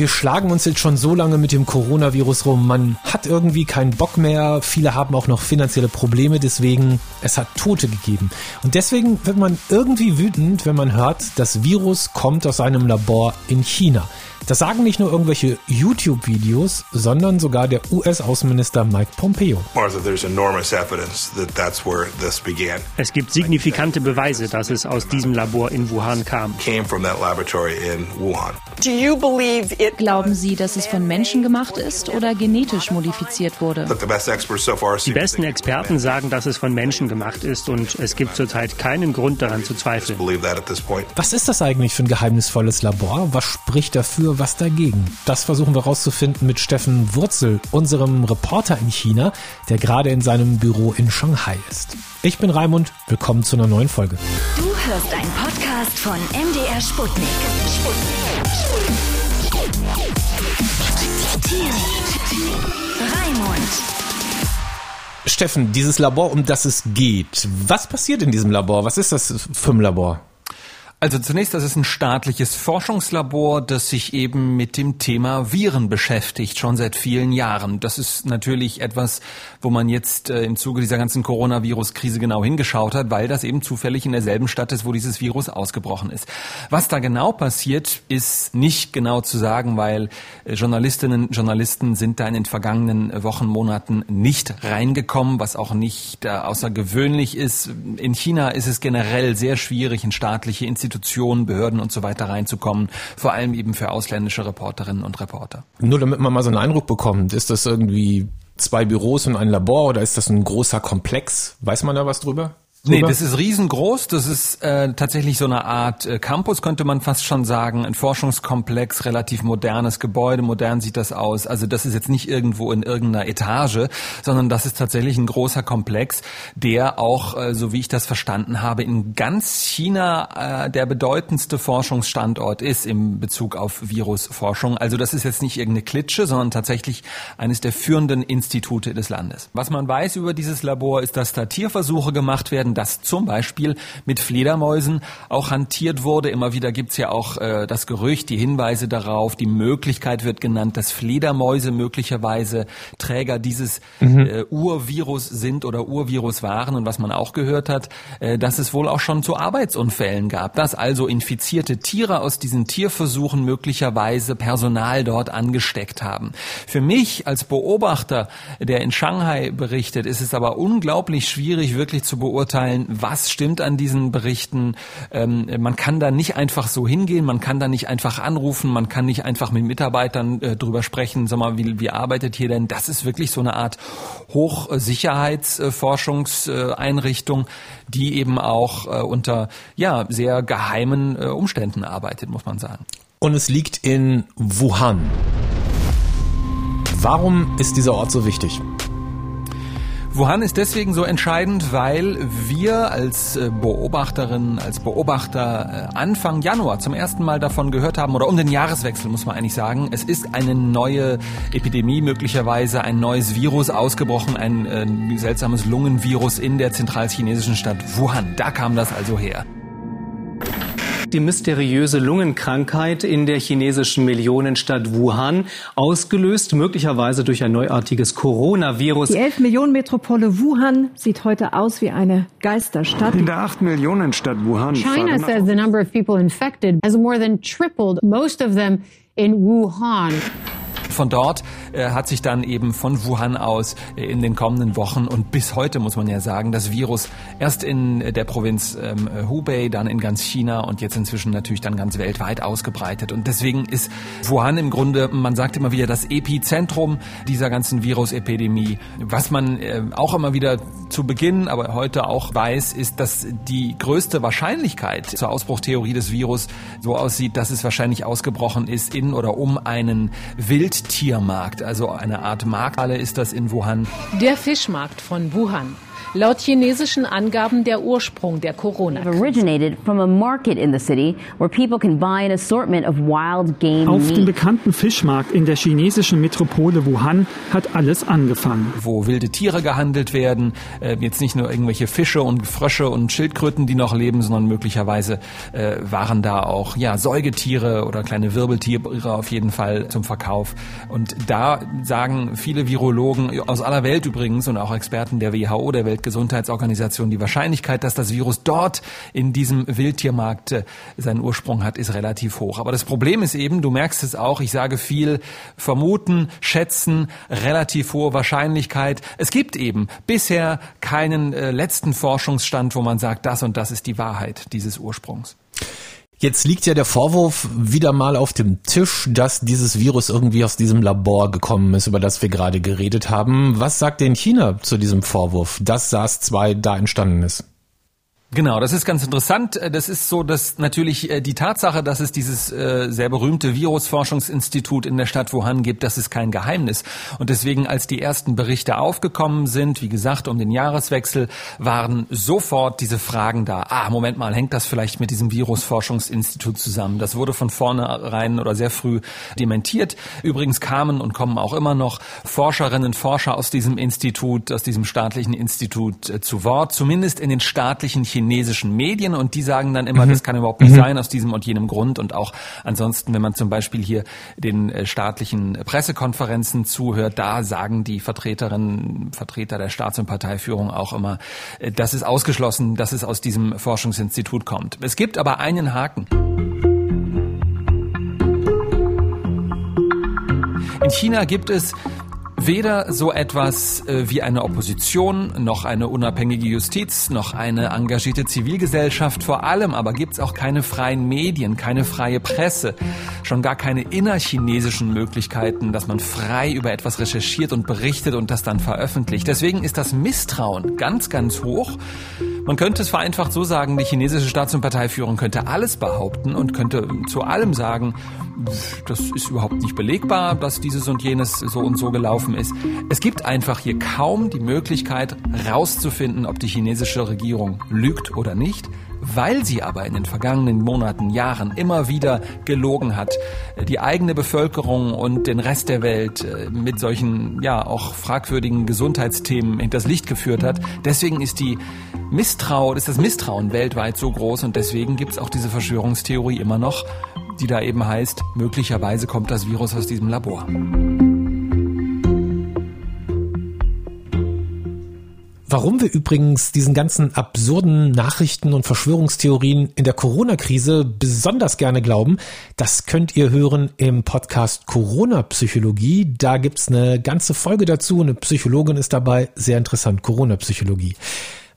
Wir schlagen uns jetzt schon so lange mit dem Coronavirus rum. Man hat irgendwie keinen Bock mehr. Viele haben auch noch finanzielle Probleme. Deswegen, es hat Tote gegeben. Und deswegen wird man irgendwie wütend, wenn man hört, das Virus kommt aus einem Labor in China. Das sagen nicht nur irgendwelche YouTube-Videos, sondern sogar der US-Außenminister Mike Pompeo. Es gibt signifikante Beweise, dass es aus diesem Labor in Wuhan kam. Glauben Sie, dass es von Menschen gemacht ist oder genetisch modifiziert wurde? Die besten Experten sagen, dass es von Menschen gemacht ist und es gibt zurzeit keinen Grund daran zu zweifeln. Was ist das eigentlich für ein geheimnisvolles Labor? Was spricht dafür? Dafür, was dagegen? Das versuchen wir rauszufinden mit Steffen Wurzel, unserem Reporter in China, der gerade in seinem Büro in Shanghai ist. Ich bin Raimund, willkommen zu einer neuen Folge. Du hörst einen Podcast von MDR Sputnik. Sputnik. Raimund. Steffen, dieses Labor, um das es geht, was passiert in diesem Labor? Was ist das für ein Labor? Also zunächst, das ist ein staatliches Forschungslabor, das sich eben mit dem Thema Viren beschäftigt, schon seit vielen Jahren. Das ist natürlich etwas, wo man jetzt äh, im Zuge dieser ganzen Coronavirus-Krise genau hingeschaut hat, weil das eben zufällig in derselben Stadt ist, wo dieses Virus ausgebrochen ist. Was da genau passiert, ist nicht genau zu sagen, weil äh, Journalistinnen und Journalisten sind da in den vergangenen Wochen, Monaten nicht reingekommen, was auch nicht äh, außergewöhnlich ist. In China ist es generell sehr schwierig, in staatliche Institutionen Institutionen, Behörden und so weiter reinzukommen, vor allem eben für ausländische Reporterinnen und Reporter. Nur damit man mal so einen Eindruck bekommt, ist das irgendwie zwei Büros und ein Labor oder ist das ein großer Komplex? Weiß man da was drüber? Nee, das ist riesengroß. Das ist äh, tatsächlich so eine Art äh, Campus, könnte man fast schon sagen. Ein Forschungskomplex, relativ modernes Gebäude. Modern sieht das aus. Also das ist jetzt nicht irgendwo in irgendeiner Etage, sondern das ist tatsächlich ein großer Komplex, der auch, äh, so wie ich das verstanden habe, in ganz China äh, der bedeutendste Forschungsstandort ist im Bezug auf Virusforschung. Also das ist jetzt nicht irgendeine Klitsche, sondern tatsächlich eines der führenden Institute des Landes. Was man weiß über dieses Labor ist, dass da Tierversuche gemacht werden werden, dass zum Beispiel mit Fledermäusen auch hantiert wurde. Immer wieder gibt's ja auch äh, das Gerücht, die Hinweise darauf, die Möglichkeit wird genannt, dass Fledermäuse möglicherweise Träger dieses mhm. äh, Urvirus sind oder Urvirus waren. Und was man auch gehört hat, äh, dass es wohl auch schon zu Arbeitsunfällen gab, dass also infizierte Tiere aus diesen Tierversuchen möglicherweise Personal dort angesteckt haben. Für mich als Beobachter, der in Shanghai berichtet, ist es aber unglaublich schwierig, wirklich zu beurteilen, beurteilen, was stimmt an diesen Berichten. Ähm, man kann da nicht einfach so hingehen, man kann da nicht einfach anrufen, man kann nicht einfach mit Mitarbeitern äh, drüber sprechen, sag mal, wie, wie arbeitet hier denn? Das ist wirklich so eine Art Hochsicherheitsforschungseinrichtung, die eben auch äh, unter ja sehr geheimen äh, Umständen arbeitet, muss man sagen. Und es liegt in Wuhan. Warum ist dieser Ort so wichtig? Wuhan ist deswegen so entscheidend, weil wir als äh, Beobachterin, als Beobachter äh, Anfang Januar zum ersten Mal davon gehört haben, oder um den Jahreswechsel muss man eigentlich sagen, es ist eine neue Epidemie, möglicherweise ein neues Virus ausgebrochen, ein äh, seltsames Lungenvirus in der zentralchinesischen Stadt Wuhan. Da kam das also her die mysteriöse Lungenkrankheit in der chinesischen Millionenstadt Wuhan, ausgelöst möglicherweise durch ein neuartiges Coronavirus. Die 11 Millionen Metropole Wuhan sieht heute aus wie eine Geisterstadt. In der 8 Millionen Stadt Wuhan. China says the number of people infected has more than tripled, most of them in Wuhan. Von dort äh, hat sich dann eben von Wuhan aus äh, in den kommenden Wochen und bis heute muss man ja sagen, das Virus erst in der Provinz ähm, Hubei, dann in ganz China und jetzt inzwischen natürlich dann ganz weltweit ausgebreitet. Und deswegen ist Wuhan im Grunde, man sagt immer wieder, das Epizentrum dieser ganzen Virusepidemie. Was man äh, auch immer wieder zu Beginn, aber heute auch weiß, ist, dass die größte Wahrscheinlichkeit zur Ausbruchtheorie des Virus so aussieht, dass es wahrscheinlich ausgebrochen ist in oder um einen Wild Wildtiermarkt, also eine Art Markthalle ist das in Wuhan. Der Fischmarkt von Wuhan. Laut chinesischen Angaben der Ursprung der Corona. Game Auf dem bekannten Fischmarkt in der chinesischen Metropole Wuhan hat alles angefangen. Wo wilde Tiere gehandelt werden, äh, jetzt nicht nur irgendwelche Fische und Frösche und Schildkröten, die noch leben, sondern möglicherweise äh, waren da auch ja Säugetiere oder kleine Wirbeltiere auf jeden Fall zum Verkauf. Und da sagen viele Virologen aus aller Welt übrigens und auch Experten der WHO, der Welt Weltgesundheitsorganisation, die Wahrscheinlichkeit, dass das Virus dort in diesem Wildtiermarkt äh, seinen Ursprung hat, ist relativ hoch. Aber das Problem ist eben, du merkst es auch, ich sage viel vermuten, schätzen, relativ hohe Wahrscheinlichkeit. Es gibt eben bisher keinen äh, letzten Forschungsstand, wo man sagt, das und das ist die Wahrheit dieses Ursprungs. Jetzt liegt ja der Vorwurf wieder mal auf dem Tisch, dass dieses Virus irgendwie aus diesem Labor gekommen ist, über das wir gerade geredet haben. Was sagt denn China zu diesem Vorwurf, dass SARS-2 da entstanden ist? Genau, das ist ganz interessant. Äh, das ist so, dass natürlich äh, die Tatsache, dass es dieses äh, sehr berühmte Virusforschungsinstitut in der Stadt Wuhan gibt, das ist kein Geheimnis. Und deswegen, als die ersten Berichte aufgekommen sind, wie gesagt, um den Jahreswechsel, waren sofort diese Fragen da. Ah, Moment mal, hängt das vielleicht mit diesem Virusforschungsinstitut zusammen? Das wurde von vornherein oder sehr früh dementiert. Übrigens kamen und kommen auch immer noch Forscherinnen, Forscher aus diesem Institut, aus diesem staatlichen Institut zu Wort, zumindest in den staatlichen chinesischen Medien und die sagen dann immer, mhm. das kann überhaupt nicht mhm. sein aus diesem und jenem Grund und auch ansonsten, wenn man zum Beispiel hier den äh, staatlichen Pressekonferenzen zuhört, da sagen die Vertreterinnen, Vertreter der Staats- und Parteiführung auch immer, äh, das ist ausgeschlossen, dass es aus diesem Forschungsinstitut kommt. Es gibt aber einen Haken. In China gibt es weder so etwas äh, wie eine Opposition, noch eine unabhängige Justiz, noch eine engagierte Zivilgesellschaft. Vor allem aber gibt es auch keine freien Medien, keine freie Presse, schon gar keine innerchinesischen Möglichkeiten, dass man frei über etwas recherchiert und berichtet und das dann veröffentlicht. Deswegen ist das Misstrauen ganz, ganz hoch. Man könnte es vereinfacht so sagen, die chinesische Staats- und Parteiführung könnte alles behaupten und könnte zu allem sagen, das ist überhaupt nicht belegbar, dass dieses und jenes so und so gelaufen ist. Es gibt einfach hier kaum die Möglichkeit herauszufinden, ob die chinesische Regierung lügt oder nicht. Weil sie aber in den vergangenen Monaten, Jahren immer wieder gelogen hat, die eigene Bevölkerung und den Rest der Welt äh, mit solchen, ja, auch fragwürdigen Gesundheitsthemen hinters Licht geführt hat. Deswegen ist die Misstrauen, ist das Misstrauen weltweit so groß und deswegen gibt es auch diese Verschwörungstheorie immer noch, die da eben heißt, möglicherweise kommt das Virus aus diesem Labor. Warum wir übrigens diesen ganzen absurden Nachrichten und Verschwörungstheorien in der Corona-Krise besonders gerne glauben, das könnt ihr hören im Podcast Corona-Psychologie. Da gibt's eine ganze Folge dazu. Eine Psychologin ist dabei. Sehr interessant. Corona-Psychologie.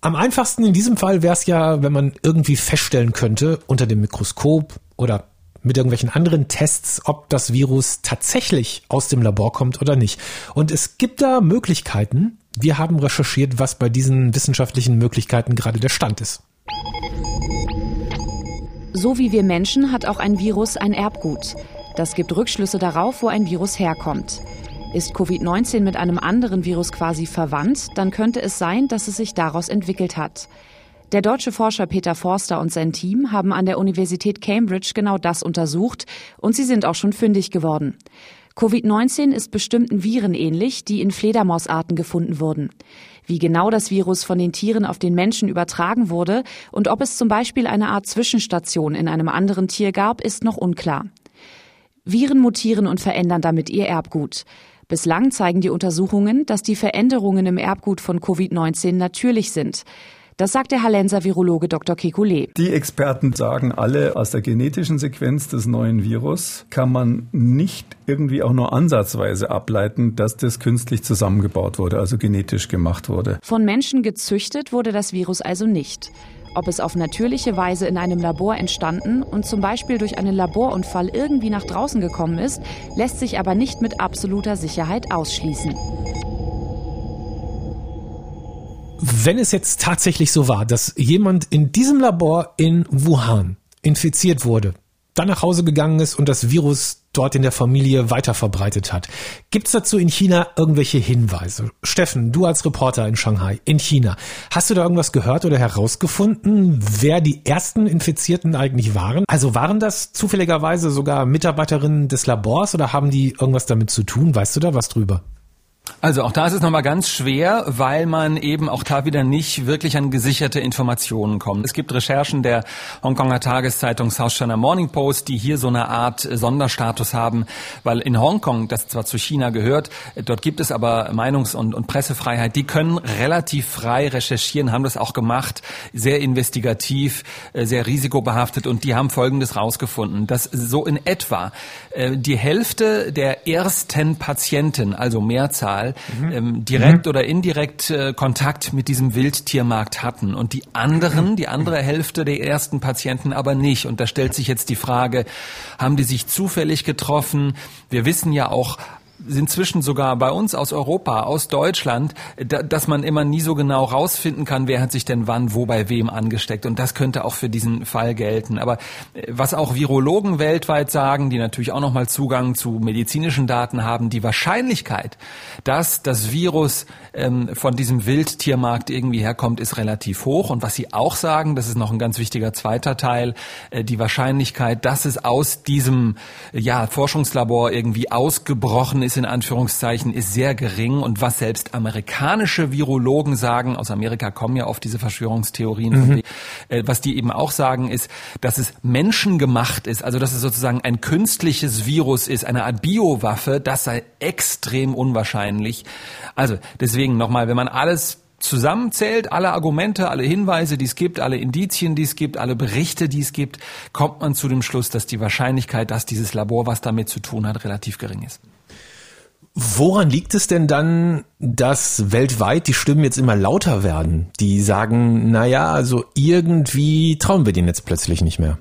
Am einfachsten in diesem Fall wäre es ja, wenn man irgendwie feststellen könnte unter dem Mikroskop oder mit irgendwelchen anderen Tests, ob das Virus tatsächlich aus dem Labor kommt oder nicht. Und es gibt da Möglichkeiten. Wir haben recherchiert, was bei diesen wissenschaftlichen Möglichkeiten gerade der Stand ist. So wie wir Menschen hat auch ein Virus ein Erbgut. Das gibt Rückschlüsse darauf, wo ein Virus herkommt. Ist Covid-19 mit einem anderen Virus quasi verwandt, dann könnte es sein, dass es sich daraus entwickelt hat. Der deutsche Forscher Peter Forster und sein Team haben an der Universität Cambridge genau das untersucht und sie sind auch schon fündig geworden. Covid-19 ist bestimmten Viren ähnlich, die in Fledermausarten gefunden wurden. Wie genau das Virus von den Tieren auf den Menschen übertragen wurde und ob es zum Beispiel eine Art Zwischenstation in einem anderen Tier gab, ist noch unklar. Viren mutieren und verändern damit ihr Erbgut. Bislang zeigen die Untersuchungen, dass die Veränderungen im Erbgut von Covid-19 natürlich sind. Das sagt der Hallenser Virologe Dr. Kekulé. Die Experten sagen alle, aus der genetischen Sequenz des neuen Virus kann man nicht irgendwie auch nur ansatzweise ableiten, dass das künstlich zusammengebaut wurde, also genetisch gemacht wurde. Von Menschen gezüchtet wurde das Virus also nicht. Ob es auf natürliche Weise in einem Labor entstanden und zum Beispiel durch einen Laborunfall irgendwie nach draußen gekommen ist, lässt sich aber nicht mit absoluter Sicherheit ausschließen. Wenn es jetzt tatsächlich so war, dass jemand in diesem Labor in Wuhan infiziert wurde, dann nach Hause gegangen ist und das Virus dort in der Familie weiter verbreitet hat. Gibt es dazu in China irgendwelche Hinweise? Steffen, du als Reporter in Shanghai, in China, hast du da irgendwas gehört oder herausgefunden, wer die ersten Infizierten eigentlich waren? Also waren das zufälligerweise sogar Mitarbeiterinnen des Labors oder haben die irgendwas damit zu tun? Weißt du da was drüber? Also auch da ist es nochmal ganz schwer, weil man eben auch da wieder nicht wirklich an gesicherte Informationen kommt. Es gibt Recherchen der Hongkonger Tageszeitung South China Morning Post, die hier so eine Art Sonderstatus haben, weil in Hongkong, das zwar zu China gehört, dort gibt es aber Meinungs- und, und Pressefreiheit, die können relativ frei recherchieren, haben das auch gemacht, sehr investigativ, äh, sehr risikobehaftet und die haben Folgendes rausgefunden, dass so in etwa äh, die Hälfte der ersten Patienten, also Mehrzahl, Zahl mhm. ähm, direkt mhm. oder indirekt äh, Kontakt mit diesem Wildtiermarkt hatten und die anderen, die andere Hälfte der ersten Patienten aber nicht. Und da stellt sich jetzt die Frage, haben die sich zufällig getroffen? Wir wissen ja auch, inzwischen sogar bei uns aus Europa, aus Deutschland, da, dass man immer nie so genau rausfinden kann, wer hat sich denn wann wo bei wem angesteckt. Und das könnte auch für diesen Fall gelten. Aber äh, was auch Virologen weltweit sagen, die natürlich auch nochmal Zugang zu medizinischen Daten haben, die Wahrscheinlichkeit, dass das Virus ähm, von diesem Wildtiermarkt irgendwie herkommt, ist relativ hoch. Und was sie auch sagen, das ist noch ein ganz wichtiger zweiter Teil, äh, die Wahrscheinlichkeit, dass es aus diesem ja, Forschungslabor irgendwie ausgebrochen ist, in Anführungszeichen, ist sehr gering. Und was selbst amerikanische Virologen sagen, aus Amerika kommen ja oft diese Verschwörungstheorien, mhm. äh, was die eben auch sagen, ist, dass es menschengemacht ist, also dass es sozusagen ein künstliches Virus ist, eine Art Biowaffe, das sei extrem unwahrscheinlich. Also deswegen nochmal, wenn man alles zusammenzählt, alle Argumente, alle Hinweise, die es gibt, alle Indizien, die es gibt, alle Berichte, die es gibt, kommt man zu dem Schluss, dass die Wahrscheinlichkeit, dass dieses Labor was damit zu tun hat, relativ gering ist. Woran liegt es denn dann, dass weltweit die Stimmen jetzt immer lauter werden, die sagen, naja, also irgendwie trauen wir denen jetzt plötzlich nicht mehr?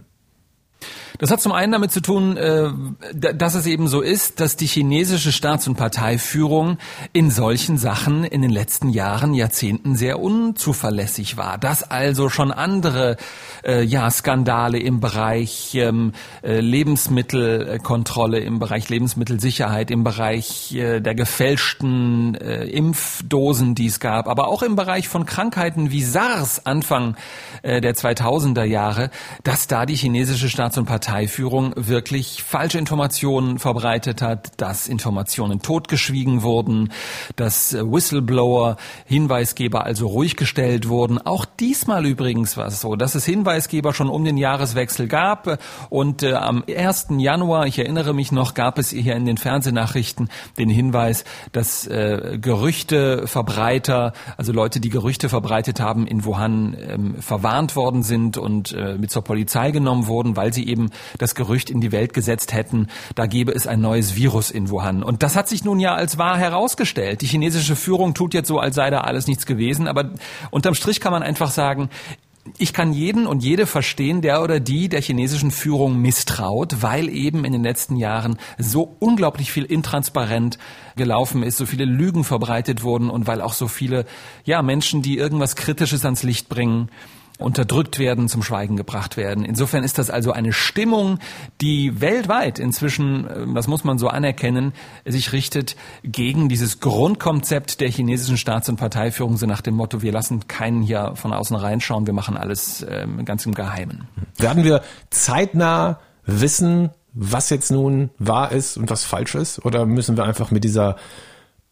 Das hat zum einen damit zu tun, äh, dass es eben so ist, dass die chinesische Staats- und Parteiführung in solchen Sachen in den letzten Jahren, Jahrzehnten sehr unzuverlässig war. Dass also schon andere äh, ja, Skandale im Bereich ähm, äh, Lebensmittelkontrolle, im Bereich Lebensmittelsicherheit, im Bereich der gefälschten Impfdosen, die es gab, aber auch im Bereich von Krankheiten wie SARS Anfang der 2000er Jahre, dass da die chinesische Staats- und Parteiführung Parteiführung wirklich falsche Informationen verbreitet hat, dass Informationen totgeschwiegen wurden, dass äh, Whistleblower, Hinweisgeber also ruhig gestellt wurden. Auch diesmal übrigens war es so, dass es Hinweisgeber schon um den Jahreswechsel gab und äh, am 1. Januar, ich erinnere mich noch, gab es hier in den Fernsehnachrichten den Hinweis, dass äh, Gerüchteverbreiter, also Leute, die Gerüchte verbreitet haben, in Wuhan ähm, verwarnt worden sind und äh, mit zur Polizei genommen wurden, weil sie eben das Gerücht in die Welt gesetzt hätten, da gebe es ein neues Virus in Wuhan. Und das hat sich nun ja als wahr herausgestellt. Die chinesische Führung tut jetzt so, als sei da alles nichts gewesen. Aber unterm Strich kann man einfach sagen, ich kann jeden und jede verstehen, der oder die der chinesischen Führung misstraut, weil eben in den letzten Jahren so unglaublich viel intransparent gelaufen ist, so viele Lügen verbreitet wurden und weil auch so viele, ja, Menschen, die irgendwas Kritisches ans Licht bringen, unterdrückt werden, zum Schweigen gebracht werden. Insofern ist das also eine Stimmung, die weltweit inzwischen, äh, das muss man so anerkennen, sich richtet gegen dieses Grundkonzept der chinesischen Staats- und Parteiführung, so nach dem Motto, wir lassen keinen hier von außen reinschauen, wir machen alles ähm, ganz im Geheimen. Werden wir zeitnah wissen, was jetzt nun wahr ist und was falsch ist? Oder müssen wir einfach mit dieser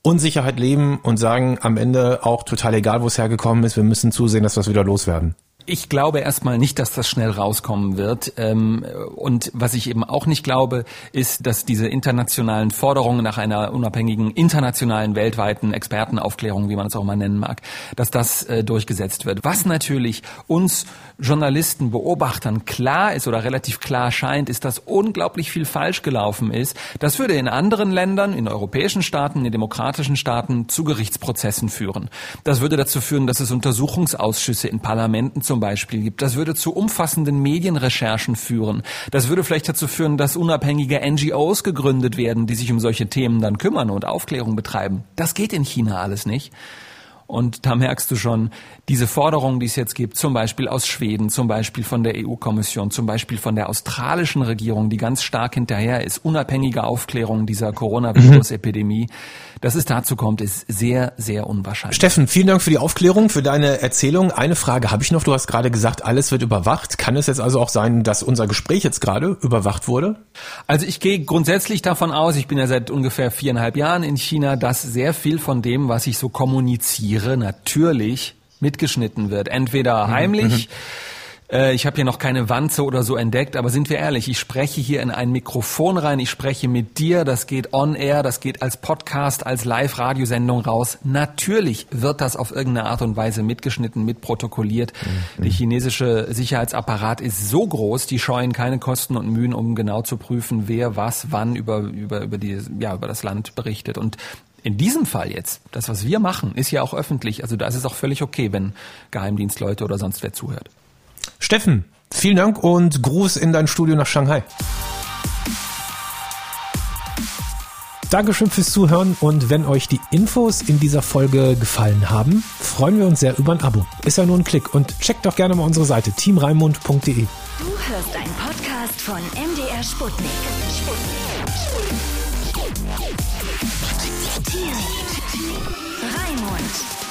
Unsicherheit leben und sagen am Ende auch total egal, wo es hergekommen ist, wir müssen zusehen, dass wir es wieder loswerden? Ich glaube erstmal nicht, dass das schnell rauskommen wird. Ähm, und was ich eben auch nicht glaube, ist, dass diese internationalen Forderungen nach einer unabhängigen, internationalen, weltweiten Expertenaufklärung, wie man es auch mal nennen mag, dass das äh, durchgesetzt wird. Was natürlich uns Journalisten, Beobachtern klar ist oder relativ klar scheint, ist, dass unglaublich viel falsch gelaufen ist. Das würde in anderen Ländern, in europäischen Staaten, in demokratischen Staaten zu Gerichtsprozessen führen. Das würde dazu führen, dass es Untersuchungsausschüsse in Parlamenten zum Beispiel gibt. Das würde zu umfassenden Medienrecherchen führen. Das würde vielleicht dazu führen, dass unabhängige NGOs gegründet werden, die sich um solche Themen dann kümmern und Aufklärung betreiben. Das geht in China alles nicht. Und da merkst du schon, diese Forderungen, die es jetzt gibt, zum Beispiel aus Schweden, zum Beispiel von der EU-Kommission, zum Beispiel von der australischen Regierung, die ganz stark hinterher ist, unabhängige Aufklärung dieser Coronavirus-Epidemie, dass es dazu kommt, ist sehr, sehr unwahrscheinlich. Steffen, vielen Dank für die Aufklärung, für deine Erzählung. Eine Frage habe ich noch. Du hast gerade gesagt, alles wird überwacht. Kann es jetzt also auch sein, dass unser Gespräch jetzt gerade überwacht wurde? Also ich gehe grundsätzlich davon aus, ich bin ja seit ungefähr viereinhalb Jahren in China, dass sehr viel von dem, was ich so kommuniziere, natürlich mitgeschnitten wird. Entweder mhm. heimlich. Mhm äh, ich habe hier noch keine Wanze oder so entdeckt, aber sind wir ehrlich, ich spreche hier in ein Mikrofon rein, ich spreche mit dir, das geht on air, das geht als Podcast, als Live-Radiosendung raus. Natürlich wird das auf irgendeine Art und Weise mitgeschnitten, mitprotokolliert. Mhm. Der chinesische Sicherheitsapparat ist so groß, die scheuen keine Kosten und Mühen, um genau zu prüfen, wer was wann über, über, über, die, ja, über das Land berichtet. Und in diesem Fall jetzt, das, was wir machen, ist ja auch öffentlich. Also da ist es auch völlig okay, wenn Geheimdienstleute oder sonst wer zuhört. Steffen, vielen Dank und Gruß in dein Studio nach Shanghai. Dankeschön fürs Zuhören und wenn euch die Infos in dieser Folge gefallen haben, freuen wir uns sehr über ein Abo. Ist ja nur ein Klick und checkt doch gerne mal unsere Seite teamraimund.de. Du hörst einen Podcast von MDR Sputnik. Sputnik. Sputnik. Raimund.